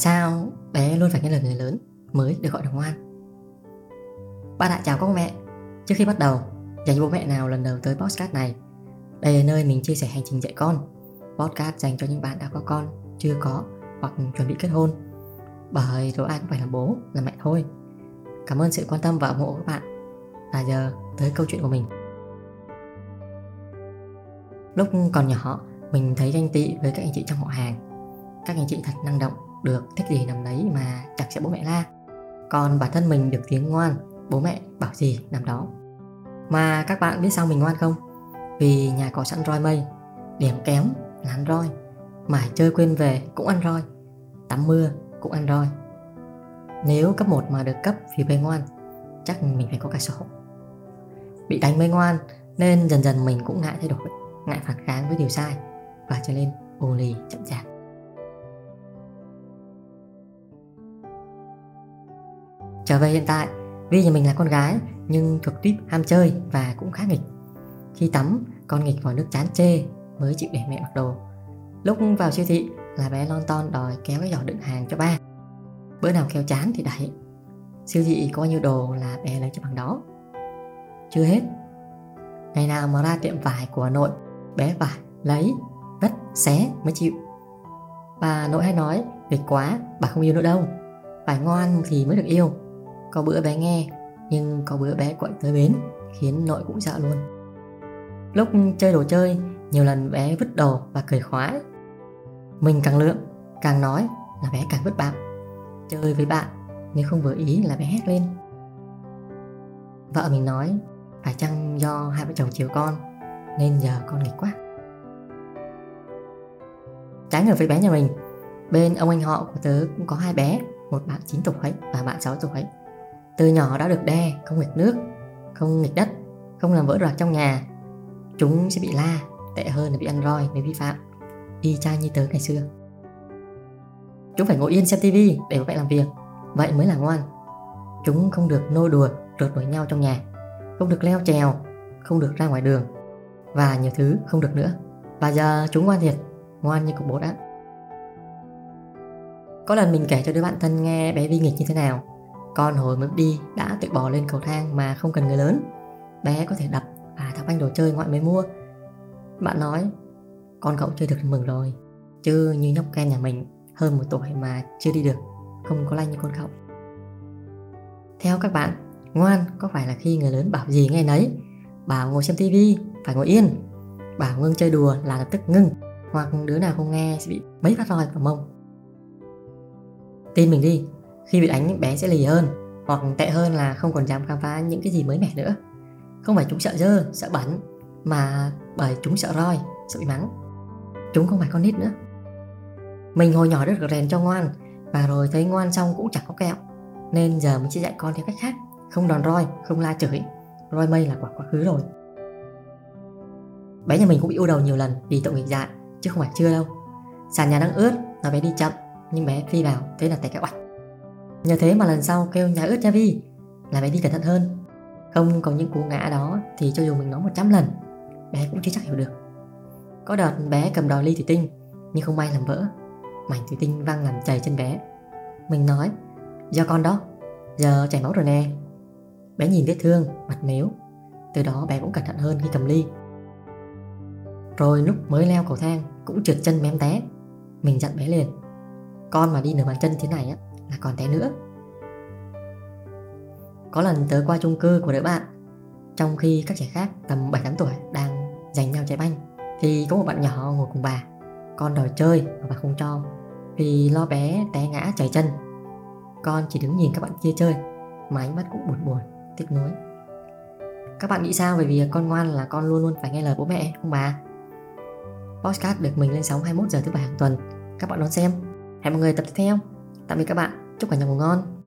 sao bé luôn phải nghe lời người lớn mới được gọi là ngoan? Ba đại chào các mẹ. Trước khi bắt đầu, dành cho bố mẹ nào lần đầu tới podcast này, đây là nơi mình chia sẻ hành trình dạy con. Podcast dành cho những bạn đã có con, chưa có hoặc chuẩn bị kết hôn. Bởi rồi ai cũng phải là bố, là mẹ thôi. Cảm ơn sự quan tâm và ủng hộ của các bạn. Và giờ tới câu chuyện của mình. Lúc còn nhỏ, mình thấy ganh tị với các anh chị trong họ hàng. Các anh chị thật năng động, được thích gì nằm đấy mà chẳng sẽ bố mẹ la. Còn bản thân mình được tiếng ngoan, bố mẹ bảo gì nằm đó. Mà các bạn biết sao mình ngoan không? Vì nhà có sẵn roi mây, điểm kém là ăn roi, mải chơi quên về cũng ăn roi, tắm mưa cũng ăn roi. Nếu cấp 1 mà được cấp vì bê ngoan, chắc mình phải có cả sổ. Bị đánh mới ngoan nên dần dần mình cũng ngại thay đổi, ngại phản kháng với điều sai và trở nên ồ lì chậm chạp. Trở về hiện tại, vì nhà mình là con gái nhưng thuộc tuyếp ham chơi và cũng khá nghịch. Khi tắm, con nghịch vào nước chán chê mới chịu để mẹ mặc đồ. Lúc vào siêu thị là bé lon ton đòi kéo cái giỏ đựng hàng cho ba. Bữa nào kéo chán thì đẩy. Siêu thị có nhiêu đồ là bé lấy cho bằng đó. Chưa hết. Ngày nào mà ra tiệm vải của nội, bé vải lấy, vất, xé mới chịu. Bà nội hay nói, việc quá, bà không yêu nữa đâu. Phải ngoan thì mới được yêu có bữa bé nghe, Nhưng có bữa bé quậy tới bến, Khiến nội cũng sợ luôn. Lúc chơi đồ chơi, Nhiều lần bé vứt đồ và cười khoái Mình càng lượng Càng nói là bé càng vứt bạc. Chơi với bạn, Nếu không vừa ý là bé hét lên. Vợ mình nói, Phải chăng do hai vợ chồng chiều con, Nên giờ con nghịch quá? Trái ngược với bé nhà mình, Bên ông anh họ của tớ cũng có hai bé, Một bạn 9 tuổi và bạn 6 tuổi từ nhỏ đã được đe, không nghịch nước, không nghịch đất, không làm vỡ đồ trong nhà. Chúng sẽ bị la, tệ hơn là bị ăn roi nếu vi phạm. Y chang như tớ ngày xưa. Chúng phải ngồi yên xem tivi để bố mẹ làm việc, vậy mới là ngoan. Chúng không được nô đùa, rượt đuổi nhau trong nhà, không được leo trèo, không được ra ngoài đường và nhiều thứ không được nữa. Và giờ chúng ngoan thiệt, ngoan như cục bột đã. Có lần mình kể cho đứa bạn thân nghe bé Vi nghịch như thế nào con hồi mới đi đã tự bò lên cầu thang mà không cần người lớn. Bé có thể đập và thắp anh đồ chơi ngoại mới mua. Bạn nói, Con cậu chơi được mừng rồi, Chứ như nhóc Ken nhà mình, Hơn một tuổi mà chưa đi được, Không có lanh như con cậu. Theo các bạn, Ngoan có phải là khi người lớn bảo gì nghe nấy? Bảo ngồi xem tivi Phải ngồi yên. Bảo ngưng chơi đùa là lập tức ngưng, Hoặc đứa nào không nghe sẽ bị mấy phát roi vào mông. Tin mình đi khi bị đánh, bé sẽ lì hơn, hoặc tệ hơn là không còn dám khám phá những cái gì mới mẻ nữa. Không phải chúng sợ dơ, sợ bẩn, mà bởi chúng sợ roi, sợ bị mắng. Chúng không phải con nít nữa. Mình hồi nhỏ được rèn cho ngoan, và rồi thấy ngoan xong cũng chẳng có kẹo. Nên giờ mình sẽ dạy con theo cách khác, không đòn roi, không la chửi. Roi mây là quả quá khứ rồi. Bé nhà mình cũng bị u đầu nhiều lần vì tội nghịch dại chứ không phải chưa đâu. Sàn nhà đang ướt, nó bé đi chậm, nhưng bé phi vào thế là tay cái oạch Nhờ thế mà lần sau kêu nhà ướt nha Vi Là bé đi cẩn thận hơn. Không có những cú ngã đó Thì cho dù mình nói 100 lần Bé cũng chưa chắc hiểu được. Có đợt bé cầm đòi ly thủy tinh Nhưng không may làm vỡ. Mảnh thủy tinh văng làm chảy chân bé. Mình nói Do con đó Giờ chảy máu rồi nè. Bé nhìn vết thương, mặt mếu Từ đó bé cũng cẩn thận hơn khi cầm ly. Rồi lúc mới leo cầu thang Cũng trượt chân mém té. Mình dặn bé liền Con mà đi nửa bàn chân thế này á là còn té nữa. Có lần tớ qua chung cư của đứa bạn Trong khi các trẻ khác tầm 7-8 tuổi đang giành nhau chạy banh Thì có một bạn nhỏ ngồi cùng bà. Con đòi chơi mà bà không cho Vì lo bé té ngã chảy chân. Con chỉ đứng nhìn các bạn kia chơi Mà ánh mắt cũng buồn buồn, tiếc nuối. Các bạn nghĩ sao về việc con ngoan là con luôn luôn phải nghe lời bố mẹ không bà? Podcast được mình lên sóng 21 giờ thứ bảy hàng tuần. Các bạn đón xem. Hẹn mọi người tập tiếp theo. Tạm biệt các bạn, chúc cả nhà ngủ ngon.